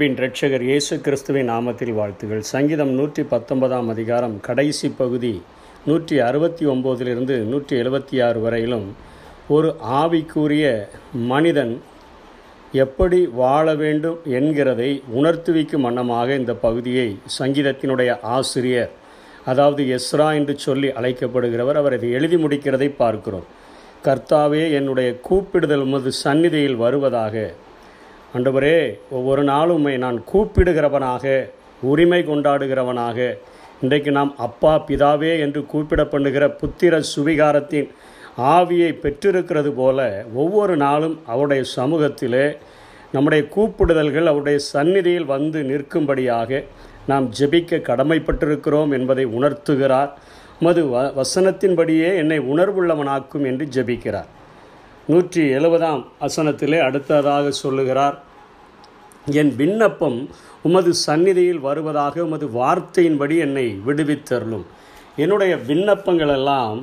அன்பின் இரட்சகர் இயேசு கிறிஸ்துவின் நாமத்தில் வாழ்த்துகள். சங்கீதம் நூற்றி பத்தொன்பதாம் அதிகாரம் கடைசி பகுதி நூற்றி அறுபத்தி ஒம்போதிலிருந்து நூற்றி எழுபத்தி ஆறு வரையிலும் ஒரு ஆவிக்குரிய மனிதன் எப்படி வாழ வேண்டும் என்கிறதை உணர்த்துவிக்கும் வண்ணமாக இந்த பகுதியை சங்கீதத்தினுடைய ஆசிரியர் அதாவது எஸ்ரா என்று சொல்லி அழைக்கப்படுகிறவர் அவர் இதை எழுதி முடிக்கிறதை பார்க்கிறோம். கர்த்தாவே என்னுடைய கூப்பிடுதல் உமது சந்நிதியில் வருவதாக ஆண்டவரே ஒவ்வொரு நாளும் உம்மை நான் கூப்பிடுகிறவனாக உரிமை கொண்டாடுகிறவனாக. இன்றைக்கு நாம் அப்பா பிதாவே என்று கூப்பிட பண்ணுகிற புத்திர சுவிகாரத்தின் ஆவியை பெற்றிருக்கிறது போல ஒவ்வொரு நாளும் அவருடைய சமூகத்திலே நம்முடைய கூப்பிடுதல்கள் அவருடைய சந்நிதியில் வந்து நிற்கும்படியாக நாம் ஜெபிக்க கடமைப்பட்டிருக்கிறோம் என்பதை உணர்த்துகிறார். மது வ வசனத்தின்படியே என்னை உணர்வுள்ளவனாக்கும் என்று ஜெபிக்கிறார். நூற்றி எழுபதாம் வசனத்திலே அடுத்ததாக சொல்லுகிறார் என் விண்ணப்பம் உமது சந்நிதியில் வருவதாக உமது வார்த்தையின்படி என்னை விடுவித்தருளும். என்னுடைய விண்ணப்பங்கள் எல்லாம்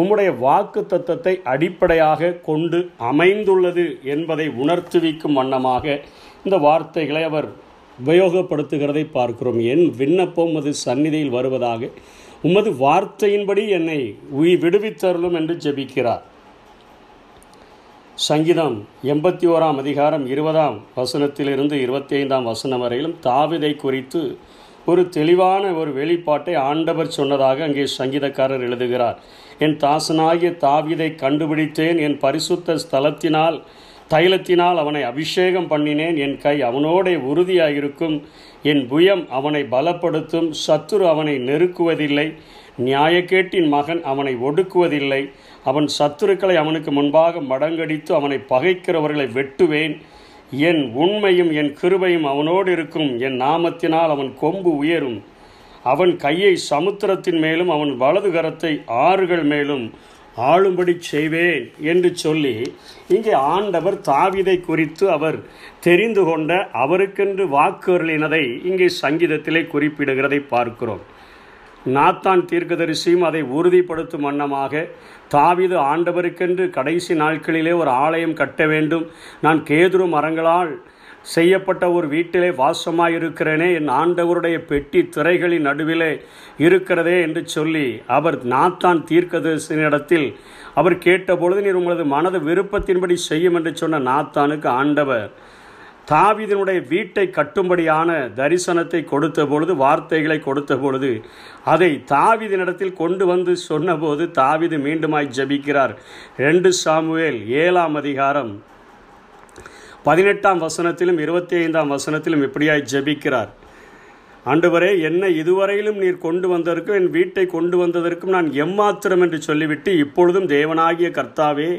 உம்முடைய வாக்கு தத்தத்தை அடிப்படையாக கொண்டு அமைந்துள்ளது என்பதை உணர்த்துவிக்கும் வண்ணமாக இந்த வார்த்தைகளை அவர் உபயோகப்படுத்துகிறதை பார்க்கிறோம். என் விண்ணப்பம் உமது சந்நிதியில் வருவதாக உமது வார்த்தையின்படி என்னை உய் விடுவித்தருளும் என்று ஜெபிக்கிறார். சங்கீதம் எண்பத்தி ஓராம் அதிகாரம் இருபதாம் வசனத்திலிருந்து இருபத்தி ஐந்தாம் வசனம் வரையிலும் தாவிதை குறித்து ஒரு தெளிவான ஒரு வெளிப்பாட்டை ஆண்டவர் சொன்னதாக அங்கே சங்கீதக்காரர் எழுதுகிறார். என் தாசனாகிய தாவிதை கண்டுபிடித்தேன். என் பரிசுத்த ஸ்தலத்தினால் தைலத்தினால் அவனை அபிஷேகம் பண்ணினேன். என் கை அவனோடே உறுதியாயிருக்கும். என் புயம் அவனை பலப்படுத்தும். சத்துரு அவனை நெருக்குவதில்லை. நியாயக்கேட்டின் மகன் அவனை ஒடுக்குவதில்லை. அவன் சத்துருக்களை அவனுக்கு முன்பாக மடங்கடித்து அவனை பகைக்கிறவர்களை வெட்டுவேன். என் உண்மையும் என் கிருபையும் அவனோடு இருக்கும். என் நாமத்தினால் அவன் கொம்பு உயரும். அவன் கையை சமுத்திரத்தின் மேலும் அவன் வலது கரத்தை ஆறுகள் மேலும் ஆளும்படி செய்வேன் என்று சொல்லி இங்கே ஆண்டவர் தாவிதை குறித்து அவர் தெரிந்து கொண்ட அவருக்கென்று வாக்குறுளினதை இங்கே சங்கீதத்திலே குறிப்பிடுகிறதை பார்க்கிறோம். நாத்தான் தீர்க்கதரிசியும் அதை உறுதிப்படுத்தும் வண்ணமாக தாவிது ஆண்டவருக்கென்று கடைசி நாட்களிலே ஒரு ஆலயம் கட்ட வேண்டும். நான் கேதுரு மரங்களால் செய்யப்பட்ட ஒரு வீட்டிலே வாசமாயிருக்கிறேனே என் ஆண்டவருடைய பெட்டி திரைகளின் நடுவிலே இருக்கிறதே என்று சொல்லி அவர் நாத்தான் தீர்க்கதரிசனிடத்தில் அவர் கேட்டபொழுது நீர் உங்களது மனது விருப்பத்தின்படி செய்யும் என்று சொன்ன நாத்தானுக்கு ஆண்டவர் தாவிதனுடைய வீட்டை கட்டும்படியான தரிசனத்தை கொடுத்த பொழுது வார்த்தைகளை கொடுத்த பொழுது அதை தாவிதனிடத்தில் கொண்டு வந்து சொன்னபோது தாவிது மீண்டுமாய் ஜபிக்கிறார். ரெண்டு சாமுவேல் ஏழாம் அதிகாரம் பதினெட்டாம் வசனத்திலும் இருபத்தி ஐந்தாம் வசனத்திலும் இப்படியாய் ஜபிக்கிறார். ஆண்டவரே என்னை இதுவரையிலும் நீர் கொண்டு வந்ததற்கும் என் வீட்டை கொண்டு வந்ததற்கும் நான் எம்மாத்திரம் என்று சொல்லிவிட்டு இப்பொழுதும் தேவனாகிய கர்த்தாவே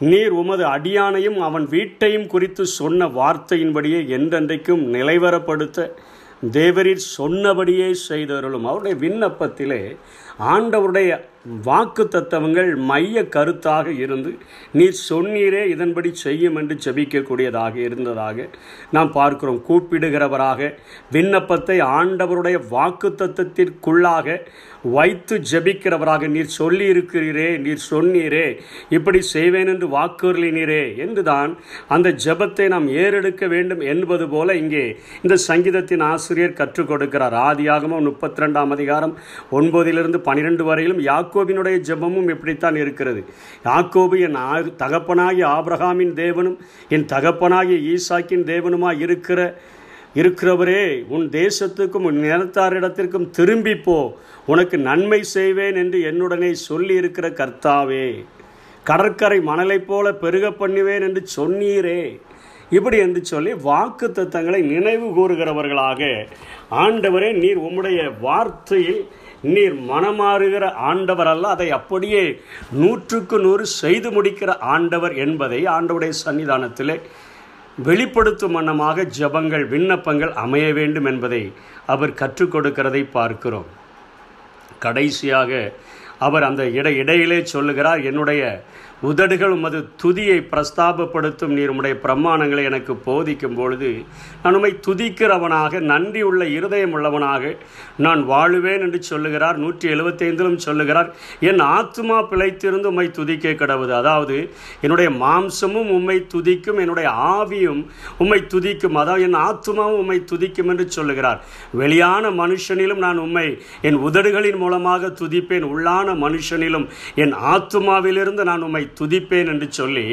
நீர் உமது அடியானையும் அவன் வீட்டையும் குறித்து சொன்ன வார்த்தையின்படியே என்றென்றைக்கும் நிலைவரப்படுத்த தேவரீர் சொன்னபடியே செய்தவர்களும் அவருடைய விண்ணப்பத்திலே ஆண்டவருடைய வாக்கு தத்தவங்கள் மைய கருத்தாக இருந்து நீர் சொன்னீரே இதன்படி செய்யும் என்று செபிக்கக்கூடியதாக இருந்ததாக நாம் பார்க்கிறோம். கூப்பிடுகிறவராக விண்ணப்பத்தை ஆண்டவருடைய வாக்கு தத்துவத்திற்குள்ளாக வைத்து ஜபிக்கிறவராக நீர் சொல்லியிருக்கிறீரே நீர் சொன்னீரே இப்படி செய்வேன் என்று வாக்குறுளினீரே என்றுதான் அந்த ஜபத்தை நாம் ஏறெடுக்க வேண்டும் என்பது போல இங்கே இந்த சங்கீதத்தின் ஆசிரியர் கற்றுக் கொடுக்கிறார். ஆதியாகமும் முப்பத்தி ரெண்டாம் அதிகாரம் ஒன்பதிலிருந்து பனிரெண்டு வரையிலும் யாக்கு யாக்கோபினுடைய ஜெபமும் இப்படித்தான் இருக்கிறது. யாக்கோபு என் தகப்பனாகிய ஆபிரகாமின் தேவனும் என் தகப்பனாகிய ஈசாக்கின் தேவனுமாய் இருக்கிற இருக்கிறவரே உன் தேசத்துக்கும் உன் நிலத்தாரிடத்திற்கும் திரும்பி போ உனக்கு நன்மை செய்வேன் என்று என்னுடனே சொல்லி இருக்கிற கர்த்தாவே. கடற்கரை மணலைப் போல பெருக பண்ணுவேன் என்று சொன்னீரே. இப்படி என்று சொல்லி வாக்கு தத்தங்களை நினைவு கூறுகிறவர்களாக ஆண்டவரே நீர் உம்முடைய வார்த்தையில் நீர் மனமாறுகிற ஆண்டவர் அல்ல. அதை அப்படியே நூற்றுக்கு நூறு செய்து முடிக்கிற ஆண்டவர் என்பதை ஆண்டவுடைய சன்னிதானத்திலே வெளிப்படுத்தும் வண்ணமாக ஜபங்கள் விண்ணப்பங்கள் அமைய வேண்டும் என்பதை அவர் கற்றுக் கொடுக்கிறதை பார்க்கிறோம். கடைசியாக அவர் அந்த இட இடையிலே சொல்லுகிறார் என்னுடைய உதடுகள் உமது துதியை பிரஸ்தாபப்படுத்தும் நீர் உம்முடைய பிரமாணங்களை எனக்கு போதிக்கும் பொழுது நான் உம்மை துதிக்கிறவனாக நன்றி உள்ள இருதயம் உள்ளவனாக நான் வாழுவேன் என்று சொல்லுகிறார். நூற்றி எழுபத்தைந்திலும் சொல்லுகிறார். என் ஆத்மா பிழைத்திருந்து உம்மை துதிக்க கிடவுது. அதாவது என்னுடைய மாம்சமும் உம்மை துதிக்கும் என்னுடைய ஆவியும் உம்மை துதிக்கும். அதாவது என் ஆத்மாவும் உம்மை துதிக்கும் என்று சொல்லுகிறார். வெளியான மனுஷனிலும் நான் உம்மை என் உதடுகளின் மூலமாக துதிப்பேன். உள்ளான மனுஷனிலும் என் ஆத்மாவிலிருந்து நான் உம்மை துதிப்பேன் என்று சொல்லி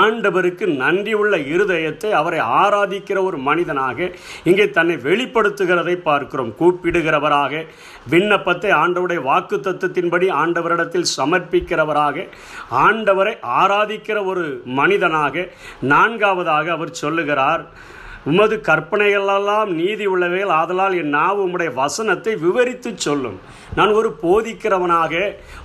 ஆண்டவருக்கு நன்றி உள்ள இருதயத்தை அவரை ஆராதிக்கிற ஒரு மனிதனாக இங்கே தன்னை வெளிப்படுத்துகிறதை பார்க்கிறோம். கூப்பிடுகிறவராக விண்ணப்பத்தை ஆண்டவருடைய வாக்கு தத்துவத்தின்படி ஆண்டவரிடத்தில் சமர்ப்பிக்கிறவராக ஆண்டவரை ஆராதிக்கிற ஒரு மனிதனாக நான்காவதாக அவர் சொல்லுகிறார். உமது கற்பனைகளெல்லாம் நீதி உள்ளவைகள் ஆதலால் என் நாவு உம்முடைய வசனத்தை விவரித்து சொல்லும். நான் ஒரு போதிக்கிறவனாக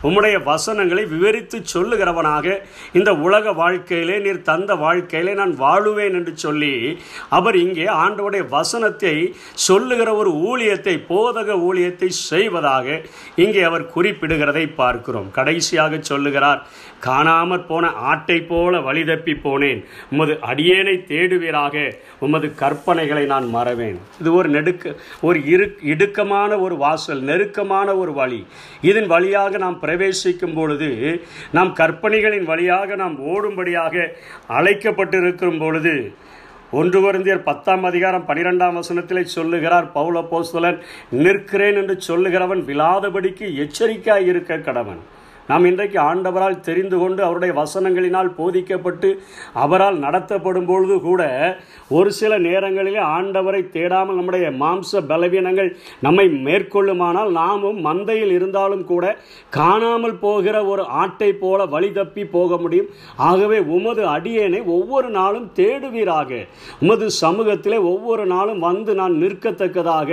உம்முடைய வசனங்களை விவரித்து சொல்லுகிறவனாக இந்த உலக வாழ்க்கையிலே நீர் தந்த வாழ்க்கையிலே நான் வாழுவேன் என்று சொல்லி அவர் இங்கே ஆண்டவுடைய வசனத்தை சொல்லுகிற ஒரு ஊழியத்தை போதக ஊழியத்தை செய்வதாக இங்கே அவர் குறிப்பிடுகிறதை பார்க்கிறோம். கடைசியாக சொல்லுகிறார் காணாமற் போன ஆட்டை போல வழி தப்பி போனேன். உமது அடியேனை தேடுவீராக. உமது கற்பனைகளை நான் மறவேன். இது ஒரு நெடுக்க ஒரு இரு இடுக்கமான ஒரு வாசல் நெருக்கமான ஒரு வழி. இதன் வழியாக நாம் பிரவேசிக்கும் பொழுது நாம் கற்பனைகளின் வழியாக நாம் ஓடும்படியாக அழைக்கப்பட்டிருக்கும் பொழுது ஒன்று வருந்தியர் பத்தாம் அதிகாரம் பனிரெண்டாம் வசனத்திலே சொல்லுகிறார் பவுல போஸ்தலன் நிற்கிறேன் என்று சொல்லுகிறவன் விழாதபடிக்கு எச்சரிக்கையாய் இருக்க கடவன். நாம் இன்றைக்கு ஆண்டவரால் தெரிந்து கொண்டு அவருடைய வசனங்களினால் போதிக்கப்பட்டு அவரால் நடத்தப்படும் பொழுது கூட ஒரு சில நேரங்களிலே ஆண்டவரை தேடாமல் நம்முடைய மாம்ச பலவீனங்கள் நம்மை மேற்கொள்ளுமானால் நாமும் மந்தையில் இருந்தாலும் கூட காணாமல் போகிற ஒரு ஆட்டை போல வழி தப்பி போக முடியும். ஆகவே உமது அடியேனை ஒவ்வொரு நாளும் தேடுவீராக. உமது சமூகத்திலே ஒவ்வொரு நாளும் வந்து நான் நிற்கத்தக்கதாக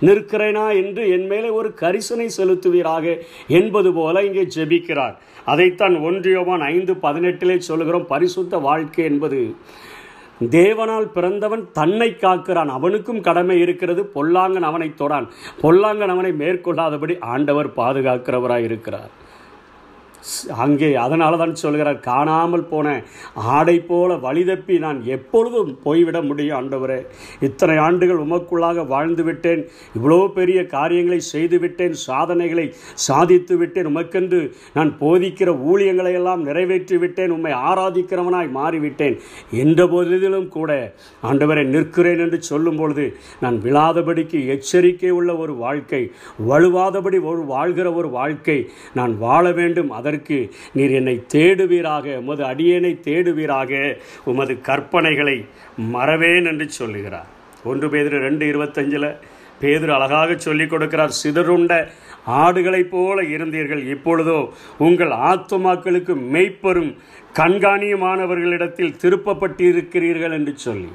நிற்கிறேனா என்று என் மேலே ஒரு கரிசனை செலுத்துவீராக என்பது போல இங்கே ஜெபி ஜெபிக்கிறார். அதைத்தான் ஒன்றியவான் ஐந்து பதினெட்டிலே சொல்கிறோம் பரிசுத்த வாழ்க்கை என்பது தேவனால் பிறந்தவன் தன்னை காக்கிறான். அவனுக்கும் கடமை இருக்கிறது. பொல்லாங்கன் அவனை தொடான். பொல்லாங்கன் அவனை மேற்கொள்ளாதபடி ஆண்டவர் பாதுகாக்கிறவராய் இருக்கிறார் அங்கே அதனால தான் சொல்கிறார் காணாமல் போன ஆடை போல வழிதப்பி நான் எப்பொழுதும் போய்விட முடியும் ஆண்டவரே. இத்தனை ஆண்டுகள் உமக்குள்ளாக வாழ்ந்து விட்டேன். இவ்வளோ பெரிய காரியங்களை செய்து விட்டேன் சாதனைகளை சாதித்து விட்டேன். உமக்கென்று நான் போதிக்கிற ஊழியங்களை எல்லாம் நிறைவேற்றி விட்டேன். உம்மை ஆராதிக்கிறவனாய் மாறிவிட்டேன். என்ற போதிலும் கூட ஆண்டவரை நிற்கிறேன் என்று சொல்லும் பொழுது நான் விழாதபடிக்கு எச்சரிக்கை உள்ள ஒரு வாழ்க்கை வலுவாதபடி ஒரு வாழ்கிற ஒரு வாழ்க்கை நான் வாழ வேண்டும். அதன் அதற்கு நீர் என்னை தேடுவீராக உமது அடியேனை தேடுவீராக உமது கற்பனைகளை மறவேன் என்று சொல்லுகிறார். ஒன்று பேதிரு ரெண்டு இருபத்தஞ்சில் பேதர் அழகாக சொல்லிக் கொடுக்கிறார் சிதறுண்ட ஆடுகளைப் போல இருந்தீர்கள். இப்பொழுதோ உங்கள் ஆத்துமாக்களுக்கு மெய்ப்பெரும் கண்காணியமானவர்களிடத்தில் திருப்பப்பட்டிருக்கிறீர்கள் என்று சொல்லி.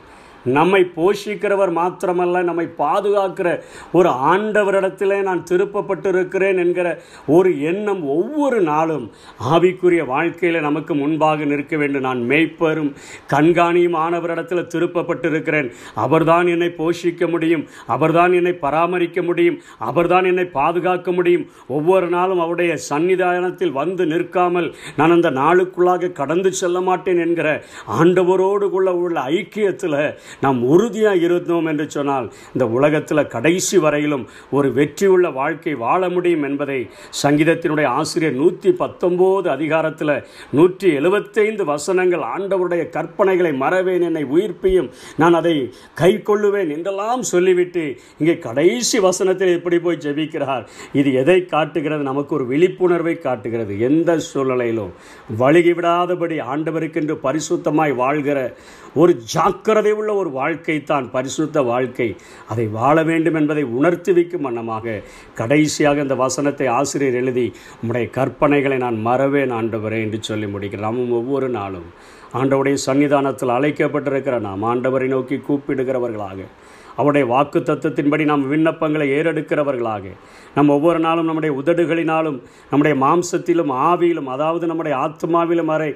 நம்மை போஷிக்கிறவர் மாத்திரமல்ல நம்மை பாதுகாக்கிற ஒரு ஆண்டவரிடத்திலே நான் திருப்பப்பட்டிருக்கிறேன் என்கிற ஒரு எண்ணம் ஒவ்வொரு நாளும் ஆவிக்குரிய வாழ்க்கையில் நமக்கு முன்பாக நிற்க வேண்டும். நான் மெய்ப்பெரும் கண்காணியும் ஆனவரிடத்தில் திருப்பப்பட்டிருக்கிறேன். அவர்தான் என்னை போஷிக்க முடியும் அவர்தான் என்னை பராமரிக்க முடியும் அவர்தான் என்னை பாதுகாக்க முடியும். ஒவ்வொரு நாளும் அவருடைய சன்னிதானத்தில் வந்து நிற்காமல் நான் அந்த நாளுக்குள்ளாக கடந்து செல்ல மாட்டேன் என்கிற ஆண்டவரோடு உள்ள ஐக்கியத்தில் நாம் உறுதியாக இருந்தோம் என்று சொன்னால் இந்த உலகத்தில் கடைசி வரையிலும் ஒரு வெற்றியுள்ள வாழ்க்கை வாழ முடியும் என்பதை சங்கீதத்தினுடைய ஆசிரியர் நூற்றி பத்தொம்போது அதிகாரத்தில் நூற்றி எழுபத்தைந்து வசனங்கள் ஆண்டவருடைய கற்பனைகளை மறவேன் என்னை உயிர்ப்பியும் நான் அதை கை கொள்ளுவேன் என்றெல்லாம் சொல்லிவிட்டு இங்கே கடைசி வசனத்தில் எப்படி போய் ஜெபிக்கிறார். இது எதை காட்டுகிறது? நமக்கு ஒரு விழிப்புணர்வை காட்டுகிறது. எந்த சூழ்நிலையிலும் வழுகி விடாதபடி ஆண்டவருக்கென்று பரிசுத்தமாய் வாழ்கிற ஒரு ஜாக்கிரதை உள்ள ஒரு வாழ்க்கை தான் பரிசுத்த வாழ்க்கை. அதை வாழ வேண்டும் என்பதை உணர்த்தி வைக்கும் வண்ணமாக கடைசியாக இந்த வசனத்தை ஆசிரியர் எழுதி உம்முடைய கற்பனைகளை நான் மறவேன் ஆண்டவரே என்று சொல்லி முடிக்கிறேன் நாமும் ஒவ்வொரு நாளும் ஆண்டவருடைய சன்னிதானத்தில் அழைக்கப்பட்டிருக்கிற நாம் ஆண்டவரை நோக்கி கூப்பிடுகிறவர்களாக அவருடைய வாக்கு தத்துவத்தின்படி நாம் விண்ணப்பங்களை ஏறெடுக்கிறவர்களாக. நம் ஒவ்வொரு நாளும் நம்முடைய உதடுகளினாலும் நம்முடைய மாம்சத்திலும் ஆவியிலும் அதாவது நம்முடைய ஆத்மாவிலும் வரை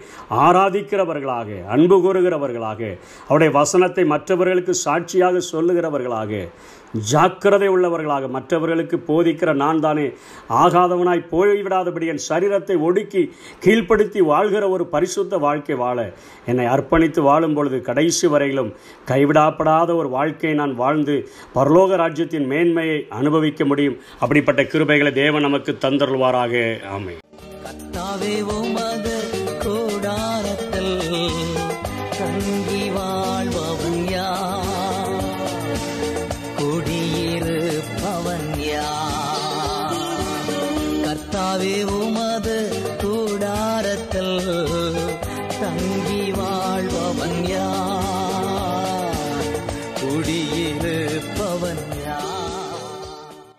ஆராதிக்கிறவர்களாக அன்பு கூறுகிறவர்களாக அவருடைய வசனத்தை மற்றவர்களுக்கு சாட்சியாக சொல்லுகிறவர்களாக ஜாக்கிரதை உள்ளவர்களாக மற்றவர்களுக்கு போதிக்கிற நான் தானே ஆகாதவனாய் போய்விடாதபடி என் சரீரத்தை ஒடுக்கி கீழ்ப்படுத்தி வாழ்கிற ஒரு பரிசுத்த வாழ்க்கை வாழ. என்னை அர்ப்பணித்து வாழும் பொழுது கடைசி வரையிலும் கைவிடப்படாத ஒரு வாழ்க்கையை நான் வாழ்ந்து பரலோக ராஜ்யத்தின் மேன்மையை அனுபவிக்க முடியும். அப்படிப்பட்ட கிருபைகளை தேவன் நமக்கு தந்தருள்வாராக. ஆமை